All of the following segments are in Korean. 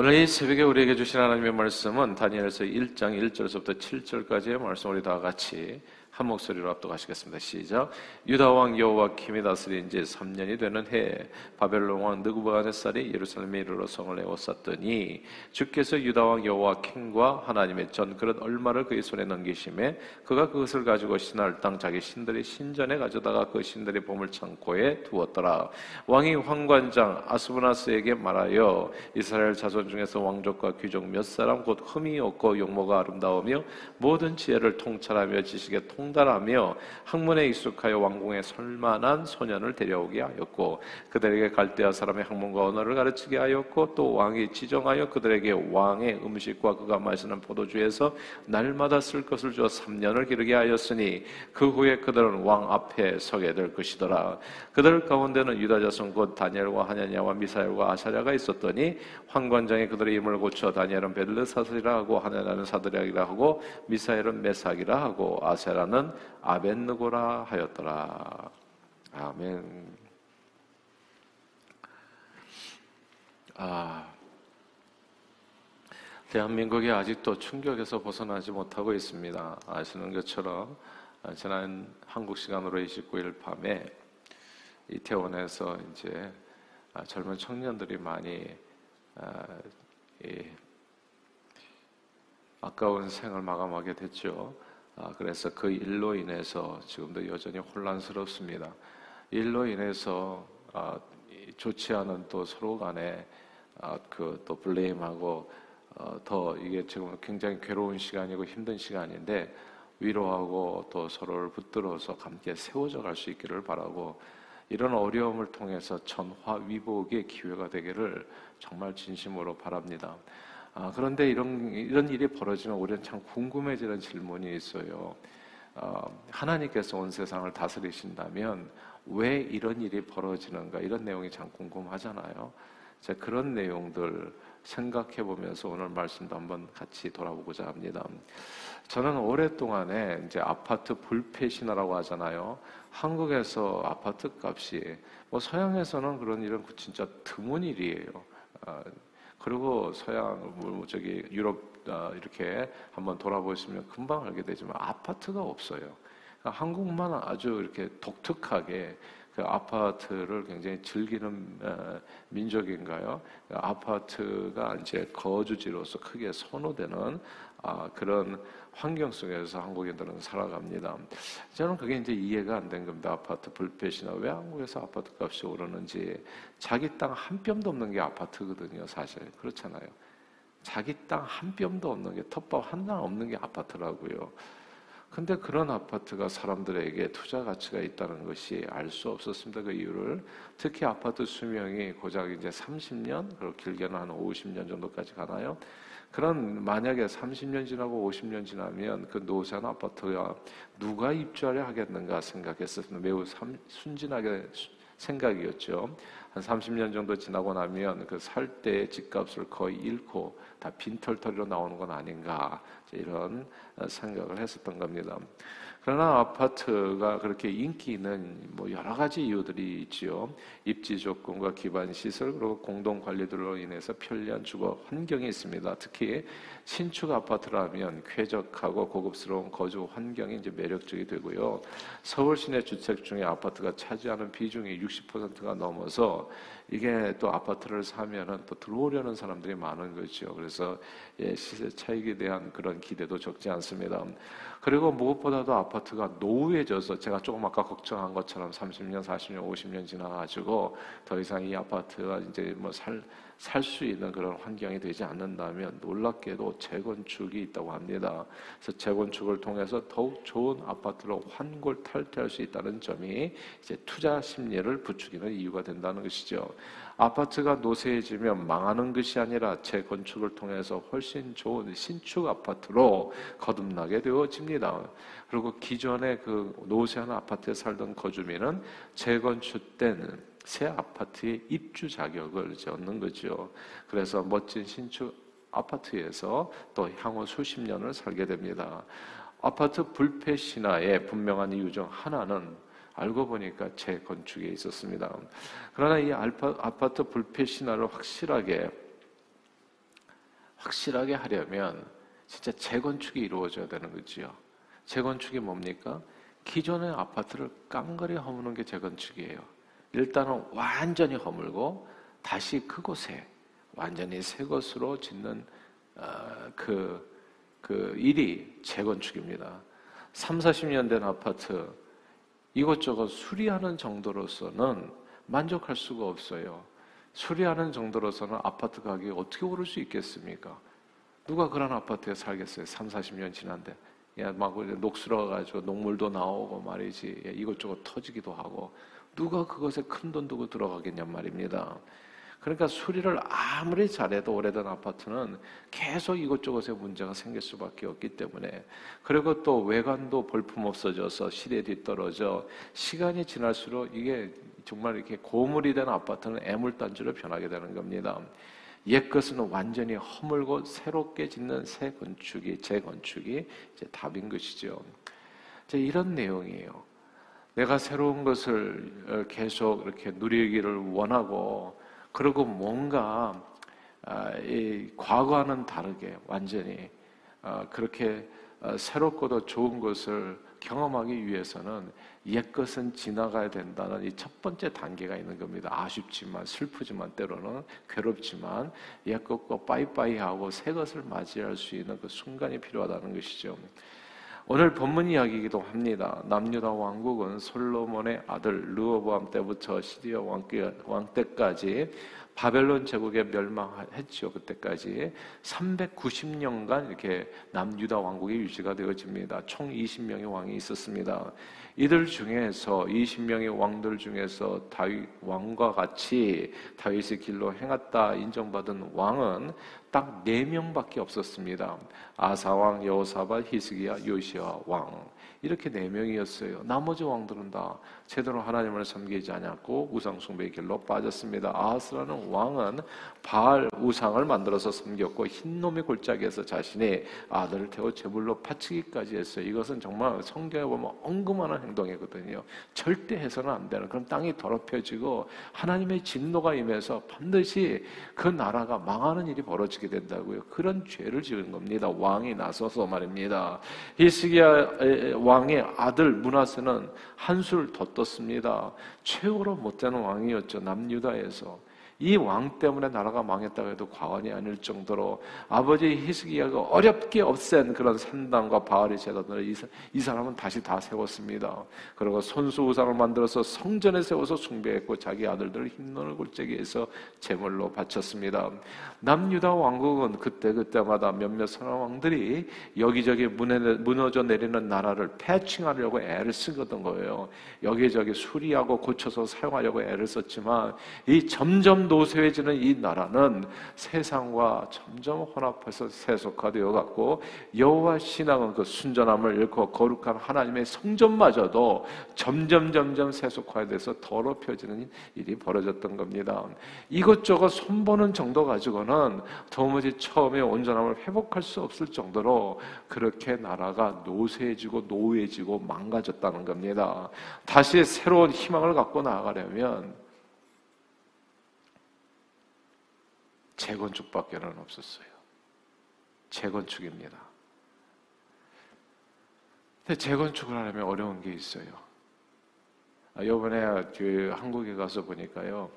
오늘 이 새벽에 우리에게 주신 하나님의 말씀은 다니엘서 1장 1절에서부터 7절까지의 말씀 우리 다 같이 한 목소리로 압도하시겠습니다. 시작. 유다 왕 여호와킴이 다스린 지 3년이 되는 해 바벨론 왕 느부갓네살이 예루살렘에 이르러 성을 에워쌌더니 주께서 유다 왕 여호와킴과 하나님의 전 그릇 얼마를 그의 손에 넘기심에 그가 그것을 가지고 신할 땅 자기 신들의 신전에 가져다가 그 신들의 보물 창고에 두었더라. 왕이 황관장 아스브나스에게 말하여 이스라엘 자손 중에서 왕족과 귀족 몇 사람 곧 흠이 없고 용모가 아름다우며 모든 지혜를 통찰하며 지식에 통 통달하며 학문에 익숙하여 왕궁에 설만한 소년을 데려오게 하였고 그들에게 갈대아 사람의 학문과 언어를 가르치게 하였고 또 왕이 지정하여 그들에게 왕의 음식과 그가 마시는 포도주에서 날마다 쓸 것을 주어 3년을 기르게 하였으니 그 후에 그들은 왕 앞에 서게 될 것이더라. 그들 가운데는 유다 자손 곧 다니엘과 하냐냐와 미사엘과 아사랴가 있었더니 황관장이 그들의 이름을 고쳐 다니엘은 벨르사슬이라 하고 하냐냐는 사드락이라 하고 미사엘은 메삭이라 하고 아세라는 나는 아벤느고라 하였더라. 아멘. 아, 대한민국이 아직도 충격에서 벗어나지 못하고 있습니다. 아시는 것처럼 지난 한국 시간으로 29일 밤에 이태원에서 이제 젊은 청년들이 많이 아, 아까운 생을 마감하게 됐죠. 아, 그래서 그 일로 인해서 지금도 여전히 혼란스럽습니다. 일로 인해서 아, 좋지 않은 또 서로 간에 아, 그또 블레임하고 어, 더 이게 지금 굉장히 괴로운 시간이고 힘든 시간인데 위로하고 또 서로를 붙들어서 함께 세워져 갈 수 있기를 바라고 이런 어려움을 통해서 전화 위복의 기회가 되기를 정말 진심으로 바랍니다. 아, 그런데 이런, 이런 일이 벌어지면 우리는 참 궁금해지는 질문이 있어요. 어, 하나님께서 온 세상을 다스리신다면 왜 이런 일이 벌어지는가 이런 내용이 참 궁금하잖아요. 자, 그런 내용들 생각해 보면서 오늘 말씀도 한번 같이 돌아보고자 합니다. 저는 오랫동안에 이제 아파트 불패 신화라고 하잖아요. 한국에서 아파트 값이 뭐 서양에서는 그런 일은 진짜 드문 일이에요. 어, 그리고 서양 뭐 저기 유럽 아, 이렇게 한번 돌아보시면 금방 알게 되지만 아파트가 없어요. 그러니까 한국만 아주 이렇게 독특하게 그 아파트를 굉장히 즐기는 어, 민족인가요? 아파트가 이제 거주지로서 크게 선호되는 아, 그런 환경 속에서 한국인들은 살아갑니다. 저는 그게 이제 이해가 안 된 겁니다. 아파트 불패시나 왜 한국에서 아파트 값이 오르는지 자기 땅 한 뼘도 없는 게 아파트거든요. 사실 그렇잖아요. 자기 땅 한 뼘도 없는 게 텃밭 하나 없는 게 아파트라고요. 근데 그런 아파트가 사람들에게 투자 가치가 있다는 것이 알 수 없었습니다. 그 이유를 특히 아파트 수명이 고작 이제 30년 그리고 길게는 한 50년 정도까지 가나요? 그런 만약에 30년 지나고 50년 지나면 그 노산 아파트가 누가 입주하려 하겠는가 생각했었습니다. 매우 순진하게 생각이었죠. 한 30년 정도 지나고 나면 그 살 때의 집값을 거의 잃고 다 빈털터리로 나오는 건 아닌가 이런 생각을 했었던 겁니다. 그러나 아파트가 그렇게 인기 있는 뭐 여러 가지 이유들이 있지요. 입지 조건과 기반 시설 그리고 공동 관리들로 인해서 편리한 주거 환경이 있습니다. 특히 신축 아파트라면 쾌적하고 고급스러운 거주 환경이 이제 매력적이 되고요. 서울 시내 주택 중에 아파트가 차지하는 비중이 60%가 넘어서 이게 또 아파트를 사면은 또 들어오려는 사람들이 많은 거죠. 그래서 예, 시세 차익에 대한 그런 기대도 적지 않습니다. 않습니다. 그리고 무엇보다도 아파트가 노후해져서 제가 조금 아까 걱정한 것처럼 30년, 40년, 50년 지나가지고 더 이상 이 아파트가 이제 뭐 살, 살 수 있는 그런 환경이 되지 않는다면 놀랍게도 재건축이 있다고 합니다. 그래서 재건축을 통해서 더욱 좋은 아파트로 환골탈퇴할 수 있다는 점이 이제 투자 심리를 부추기는 이유가 된다는 것이죠. 아파트가 노쇠해지면 망하는 것이 아니라 재건축을 통해서 훨씬 좋은 신축 아파트로 거듭나게 되어집니다. 그리고 기존에 그 노쇠한 아파트에 살던 거주민은 재건축된 새 아파트의 입주 자격을 얻는 거죠. 그래서 멋진 신축 아파트에서 또 향후 수십 년을 살게 됩니다. 아파트 불패 신화의 분명한 이유 중 하나는 알고 보니까 재건축에 있었습니다. 그러나 이 알파, 아파트 불패 신화를 확실하게 확실하게 하려면 진짜 재건축이 이루어져야 되는 거지요. 재건축이 뭡니까? 기존의 아파트를 깡그리 허무는 게 재건축이에요. 일단은 완전히 허물고 다시 그곳에 완전히 새 것으로 짓는 어, 그, 그 일이 재건축입니다. 3, 40년 된 아파트 이것저것 수리하는 정도로서는 만족할 수가 없어요. 수리하는 정도로서는 아파트 가격이 어떻게 오를 수 있겠습니까? 누가 그런 아파트에 살겠어요? 3, 40년 지난데. 야, 막 녹슬어가지고 녹물도 나오고 말이지. 야, 이것저것 터지기도 하고. 누가 그것에 큰 돈 두고 들어가겠냔 말입니다. 그러니까 수리를 아무리 잘해도 오래된 아파트는 계속 이것저것에 문제가 생길 수밖에 없기 때문에 그리고 또 외관도 볼품 없어져서 시대 뒤떨어져 시간이 지날수록 이게 정말 이렇게 고물이 된 아파트는 애물단지로 변하게 되는 겁니다. 옛 것은 완전히 허물고 새롭게 짓는 새 건축이 재건축이 이제 답인 것이죠. 이제 이런 내용이에요. 내가 새로운 것을 계속 이렇게 누리기를 원하고 그리고 뭔가 아, 이 과거와는 다르게 완전히 아, 그렇게 아, 새롭고도 좋은 것을 경험하기 위해서는 옛 것은 지나가야 된다는 이 첫 번째 단계가 있는 겁니다. 아쉽지만 슬프지만 때로는 괴롭지만 옛 것과 빠이빠이하고 새 것을 맞이할 수 있는 그 순간이 필요하다는 것이죠. 오늘 본문 이야기이기도 합니다. 남유다 왕국은 솔로몬의 아들 르호보암 때부터 시디어 왕 때까지 바벨론 제국에 멸망했죠. 그때까지 390년간 이렇게 남유다 왕국이 유지가 되어집니다. 총 20명의 왕이 있었습니다. 이들 중에서 20명의 왕들 중에서 다윗 왕과 같이 다윗의 길로 행했다 인정받은 왕은 딱 4명밖에 없었습니다. 아사 왕, 여호사밧, 히스기야, 요시아 왕. 이렇게 네 명이었어요. 나머지 왕들은 다 제대로 하나님을 섬기지 않았고 우상 숭배의 길로 빠졌습니다. 아하스라는 왕은 바알 우상을 만들어서 섬겼고 흰놈의 골짜기에서 자신의 아들을 태워 제물로 바치기까지 했어요. 이것은 정말 성경에 보면 엉금하는 행동이거든요. 절대 해서는 안 되는 그럼 땅이 더럽혀지고 하나님의 진노가 임해서 반드시 그 나라가 망하는 일이 벌어지게 된다고요. 그런 죄를 지은 겁니다. 왕이 나서서 말입니다. 히스기야 왕의 아들 문하세는 한술 더 떴습니다. 최고로 못된 왕이었죠. 남유다에서. 이 왕 때문에 나라가 망했다고 해도 과언이 아닐 정도로 아버지 히스기야가 어렵게 없앤 그런 산당과 바알의 제단을 이, 이 사람은 다시 다 세웠습니다. 그리고 손수 우상을 만들어서 성전에 세워서 숭배했고 자기 아들들을 흰눈을 골짜기에서 제물로 바쳤습니다. 남유다 왕국은 그때 그때마다 몇몇 선한 왕들이 여기저기 무너져 내리는 나라를 패칭하려고 애를 쓰거든 거예요. 여기저기 수리하고 고쳐서 사용하려고 애를 썼지만 이 점점 노쇠해지는 이 나라는 세상과 점점 혼합해서 세속화되어 갔고 여호와 신앙은 그 순전함을 잃고 거룩한 하나님의 성전마저도 점점 점점 세속화돼서 더럽혀지는 일이 벌어졌던 겁니다. 이것저것 손보는 정도 가지고는 도무지 처음에 온전함을 회복할 수 없을 정도로 그렇게 나라가 노쇠해지고 노예지고 망가졌다는 겁니다. 다시 새로운 희망을 갖고 나아가려면 재건축밖에는 없었어요. 재건축입니다. 근데 재건축을 하려면 어려운 게 있어요. 아, 이번에 그 한국에 가서 보니까요,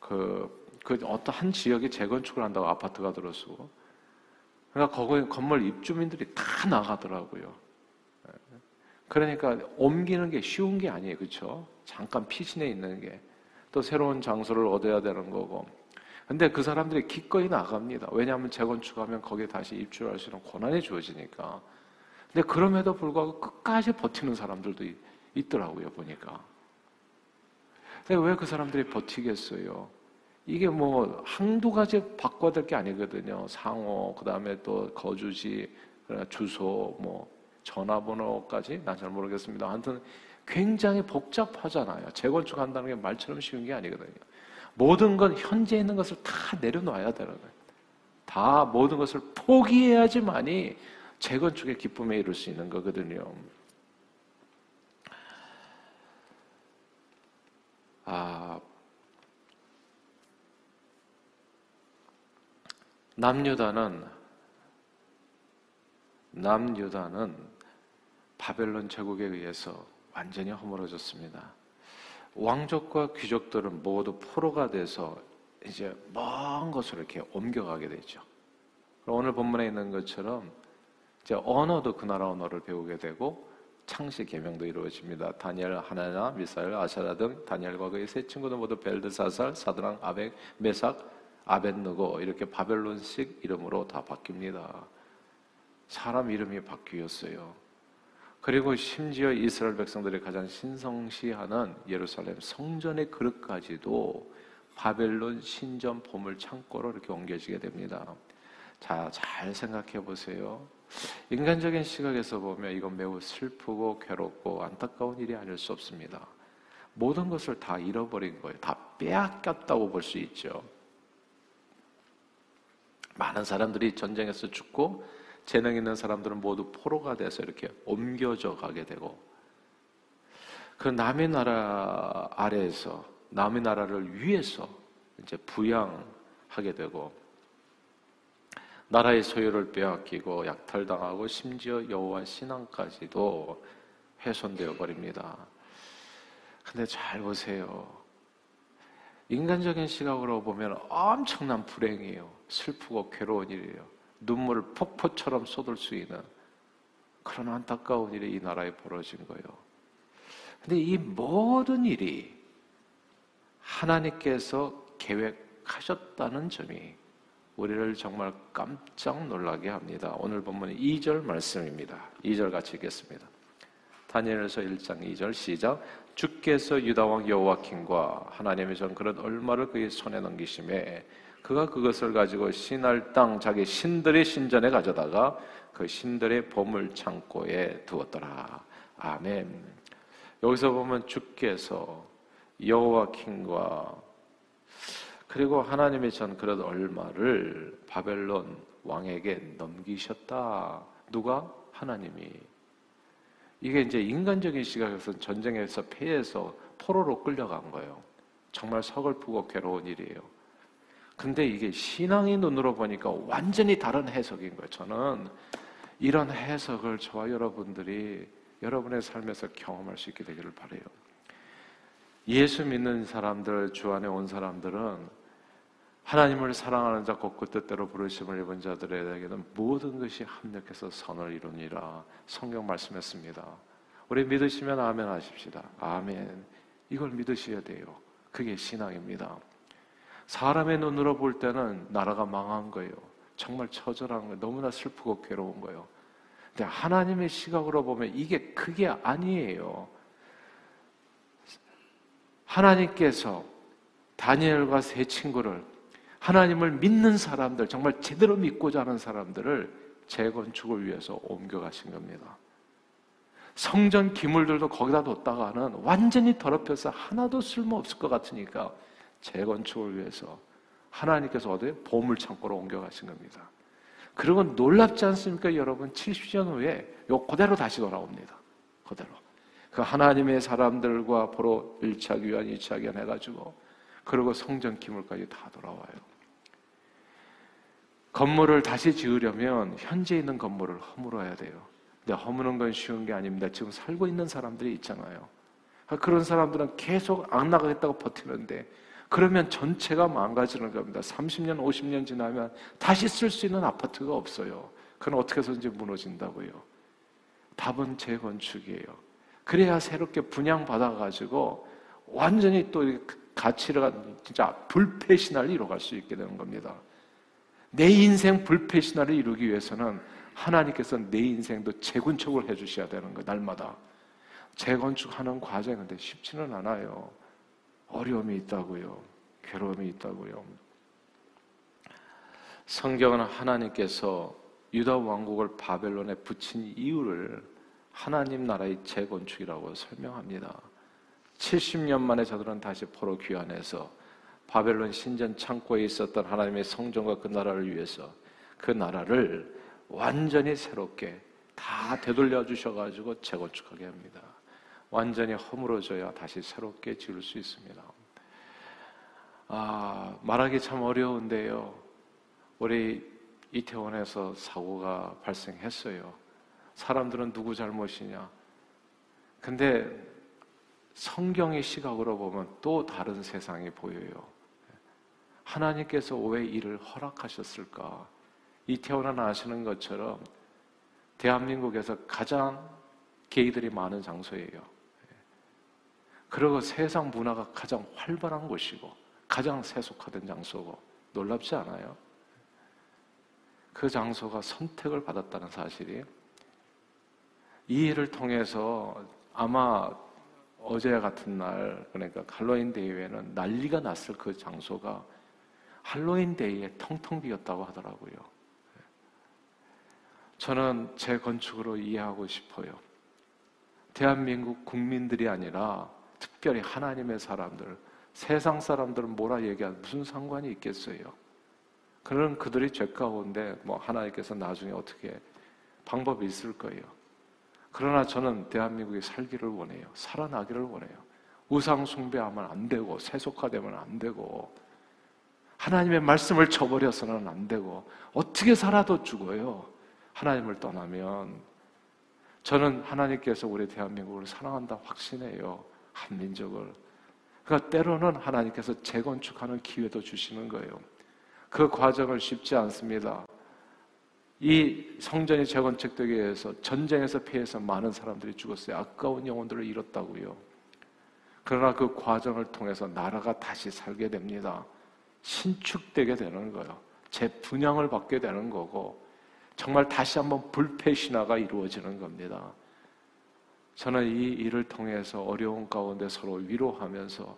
그, 그 어떤 한 지역에 재건축을 한다고 아파트가 들어서 그러니까 거기 건물 입주민들이 다 나가더라고요. 그러니까 옮기는 게 쉬운 게 아니에요, 그렇죠? 잠깐 피신해 있는 게 또 새로운 장소를 얻어야 되는 거고 근데 그 사람들이 기꺼이 나갑니다. 왜냐하면 재건축하면 거기에 다시 입주할 수 있는 권한이 주어지니까. 근데 그럼에도 불구하고 끝까지 버티는 사람들도 있더라고요, 보니까. 근데 왜 그 사람들이 버티겠어요? 이게 뭐 한두 가지 바꿔야 될 게 아니거든요. 상호, 그 다음에 또 거주지, 주소, 뭐 전화번호까지 난 잘 모르겠습니다. 하여튼 굉장히 복잡하잖아요. 재건축한다는 게 말처럼 쉬운 게 아니거든요. 모든 건 현재 있는 것을 다 내려놔야 되는 거예요. 다 모든 것을 포기해야지만이 재건축의 기쁨에 이룰 수 있는 거거든요. 아, 남유다는 남유다는 바벨론 제국에 의해서 완전히 허물어졌습니다. 왕족과 귀족들은 모두 포로가 돼서 이제 먼 곳으로 이렇게 옮겨가게 되죠. 오늘 본문에 있는 것처럼 이제 언어도 그 나라 언어를 배우게 되고 창시 개명도 이루어집니다. 다니엘, 하나나, 미사엘, 아샤라 등 다니엘과 그의 세 친구들 모두 벨드사살, 사드랑, 아벡, 메삭, 아벤느고 이렇게 바벨론식 이름으로 다 바뀝니다. 사람 이름이 바뀌었어요. 그리고 심지어 이스라엘 백성들이 가장 신성시하는 예루살렘 성전의 그릇까지도 바벨론 신전 보물 창고로 이렇게 옮겨지게 됩니다. 자, 잘 생각해 보세요. 인간적인 시각에서 보면 이건 매우 슬프고 괴롭고 안타까운 일이 아닐 수 없습니다. 모든 것을 다 잃어버린 거예요. 다 빼앗겼다고 볼 수 있죠. 많은 사람들이 전쟁에서 죽고 재능 있는 사람들은 모두 포로가 돼서 이렇게 옮겨져 가게 되고 그 남의 나라 아래에서 남의 나라를 위해서 이제 부양하게 되고 나라의 소유를 빼앗기고 약탈당하고 심지어 여호와 신앙까지도 훼손되어 버립니다. 근데 잘 보세요. 인간적인 시각으로 보면 엄청난 불행이에요. 슬프고 괴로운 일이에요. 눈물을 폭포처럼 쏟을 수 있는 그런 안타까운 일이 이 나라에 벌어진 거예요. 근데 이 모든 일이 하나님께서 계획하셨다는 점이 우리를 정말 깜짝 놀라게 합니다. 오늘 본문 2절 말씀입니다. 2절 같이 읽겠습니다. 다니엘서 1장 2절 시작. 주께서 유다 왕 여호와킹과 하나님의 전 그릇 얼마를 그의 손에 넘기심에 그가 그것을 가지고 신할 땅 자기 신들의 신전에 가져다가 그 신들의 보물 창고에 두었더라. 아멘. 여기서 보면 주께서 여호와킹과 그리고 하나님의 전 그릇 얼마를 바벨론 왕에게 넘기셨다. 누가? 하나님이. 이게 이제 인간적인 시각에서 전쟁에서 패해서 포로로 끌려간 거예요. 정말 서글프고 괴로운 일이에요. 근데 이게 신앙의 눈으로 보니까 완전히 다른 해석인 거예요. 저는 이런 해석을 저와 여러분들이 여러분의 삶에서 경험할 수 있게 되기를 바래요. 예수 믿는 사람들, 주 안에 온 사람들은 하나님을 사랑하는 자, 곧그 뜻대로 부르심을 입은 자들에게는 모든 것이 합력해서 선을 이루니라. 성경 말씀했습니다. 우리 믿으시면 아멘 하십시다. 아멘. 이걸 믿으셔야 돼요. 그게 신앙입니다. 사람의 눈으로 볼 때는 나라가 망한 거예요. 정말 처절한 거예요. 너무나 슬프고 괴로운 거예요. 근데 하나님의 시각으로 보면 이게 그게 아니에요. 하나님께서 다니엘과 세 친구를 하나님을 믿는 사람들, 정말 제대로 믿고자 하는 사람들을 재건축을 위해서 옮겨가신 겁니다. 성전 기물들도 거기다 뒀다가는 완전히 더럽혀서 하나도 쓸모없을 것 같으니까 재건축을 위해서 하나님께서 어디 보물 창고로 옮겨가신 겁니다. 그리고 놀랍지 않습니까, 여러분? 70년 후에 요 그대로 다시 돌아옵니다. 그대로. 그 하나님의 사람들과 보러 1차 귀환, 2차 귀환 해가지고 그리고 성전 기물까지 다 돌아와요. 건물을 다시 지으려면 현재 있는 건물을 허물어야 돼요. 근데 허무는 건 쉬운 게 아닙니다. 지금 살고 있는 사람들이 있잖아요. 그런 사람들은 계속 안 나가겠다고 버티는데 그러면 전체가 망가지는 겁니다. 30년, 50년 지나면 다시 쓸 수 있는 아파트가 없어요. 그건 어떻게 해서든지 무너진다고요. 답은 재건축이에요. 그래야 새롭게 분양받아가지고 완전히 또 가치를 진짜 불패 신화를 이뤄갈 수 있게 되는 겁니다. 내 인생 불패 신화를 이루기 위해서는 하나님께서 내 인생도 재건축을 해주셔야 되는 거예요, 날마다. 재건축하는 과정인데 쉽지는 않아요. 어려움이 있다고요. 괴로움이 있다고요. 성경은 하나님께서 유다 왕국을 바벨론에 붙인 이유를 하나님 나라의 재건축이라고 설명합니다. 70년 만에 저들은 다시 포로 귀환해서 바벨론 신전 창고에 있었던 하나님의 성전과 그 나라를 위해서 그 나라를 완전히 새롭게 다 되돌려 주셔가지고 재건축하게 합니다. 완전히 허물어져야 다시 새롭게 지을 수 있습니다. 아, 말하기 참 어려운데요. 우리 이태원에서 사고가 발생했어요. 사람들은 누구 잘못이냐? 근데 성경의 시각으로 보면 또 다른 세상이 보여요. 하나님께서 왜 이를 허락하셨을까? 이태원은 아시는 것처럼 대한민국에서 가장 게이들이 많은 장소예요. 그리고 세상 문화가 가장 활발한 곳이고 가장 세속화된 장소고 놀랍지 않아요? 그 장소가 선택을 받았다는 사실이 이 일을 통해서 아마 어제 같은 날 그러니까 할로윈 데이에는 난리가 났을 그 장소가 할로윈 데이에 텅텅 비었다고 하더라고요. 저는 제 건축으로 이해하고 싶어요. 대한민국 국민들이 아니라 특별히 하나님의 사람들, 세상 사람들은 뭐라 얘기하면 무슨 상관이 있겠어요? 그런 그들이 죄 가운데 뭐 하나님께서 나중에 어떻게 방법이 있을 거예요. 그러나 저는 대한민국이 살기를 원해요. 살아나기를 원해요. 우상 숭배하면 안 되고 세속화되면 안 되고 하나님의 말씀을 저버려서는 안 되고 어떻게 살아도 죽어요. 하나님을 떠나면 저는 하나님께서 우리 대한민국을 사랑한다 확신해요. 한민족을. 그러니까 때로는 하나님께서 재건축하는 기회도 주시는 거예요. 그 과정을 쉽지 않습니다. 이 성전이 재건축되기 위해서 전쟁에서 피해서 많은 사람들이 죽었어요. 아까운 영혼들을 잃었다고요. 그러나 그 과정을 통해서 나라가 다시 살게 됩니다. 신축되게 되는 거예요. 재분양을 받게 되는 거고 정말 다시 한번 불패 신화가 이루어지는 겁니다. 저는 이 일을 통해서 어려운 가운데 서로 위로하면서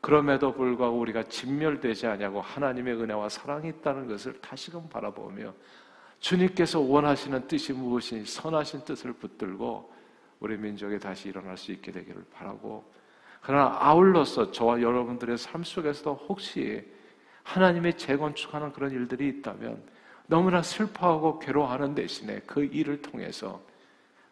그럼에도 불구하고 우리가 진멸되지 않냐고 하나님의 은혜와 사랑이 있다는 것을 다시금 바라보며 주님께서 원하시는 뜻이 무엇인지 선하신 뜻을 붙들고 우리 민족이 다시 일어날 수 있게 되기를 바라고 그러나 아울러서 저와 여러분들의 삶 속에서도 혹시 하나님의 재건축하는 그런 일들이 있다면 너무나 슬퍼하고 괴로워하는 대신에 그 일을 통해서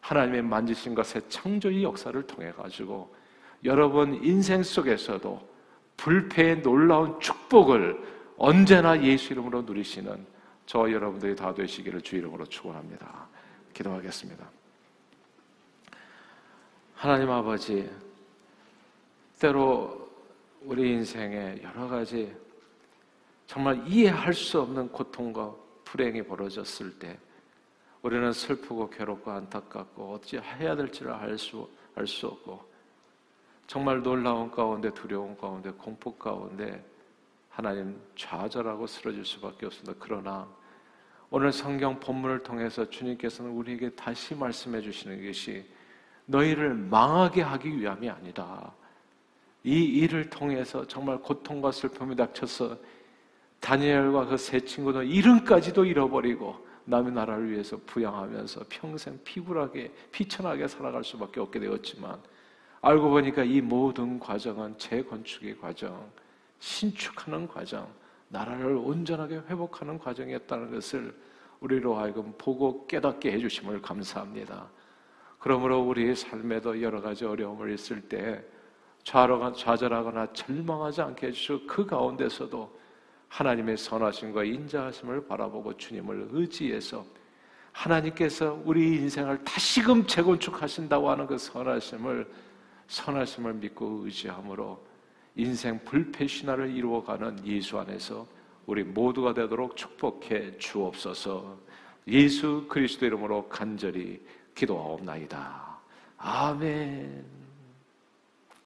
하나님의 만지신 것의 창조의 역사를 통해 가지고 여러분 인생 속에서도 불패의 놀라운 축복을 언제나 예수 이름으로 누리시는 저 여러분들이 다 되시기를 주 이름으로 축원합니다. 기도하겠습니다. 하나님 아버지 때로 우리 인생에 여러 가지 정말 이해할 수 없는 고통과 불행이 벌어졌을 때 우리는 슬프고 괴롭고 안타깝고 어찌 해야 될지를 알수 알 수 없고 정말 놀라운 가운데 두려운 가운데 공포 가운데 하나님 좌절하고 쓰러질 수밖에 없습니다. 그러나 오늘 성경 본문을 통해서 주님께서는 우리에게 다시 말씀해 주시는 것이 너희를 망하게 하기 위함이 아니다. 이 일을 통해서 정말 고통과 슬픔이 닥쳐서 다니엘과 그 세 친구는 이름까지도 잃어버리고 남의 나라를 위해서 부양하면서 평생 피굴하게 피천하게 살아갈 수밖에 없게 되었지만 알고 보니까 이 모든 과정은 재건축의 과정, 신축하는 과정, 나라를 온전하게 회복하는 과정이었다는 것을 우리로 하여금 보고 깨닫게 해주심을 감사합니다. 그러므로 우리의 삶에도 여러 가지 어려움을 있을 때 좌절하거나 절망하지 않게 해주시고 그 가운데서도 하나님의 선하심과 인자하심을 바라보고 주님을 의지해서 하나님께서 우리 인생을 다시금 재건축하신다고 하는 그 선하심을 선하심을 믿고 의지함으로 인생 불패 신화를 이루어가는 예수 안에서 우리 모두가 되도록 축복해 주옵소서. 예수 그리스도 이름으로 간절히 기도하옵나이다. 아멘.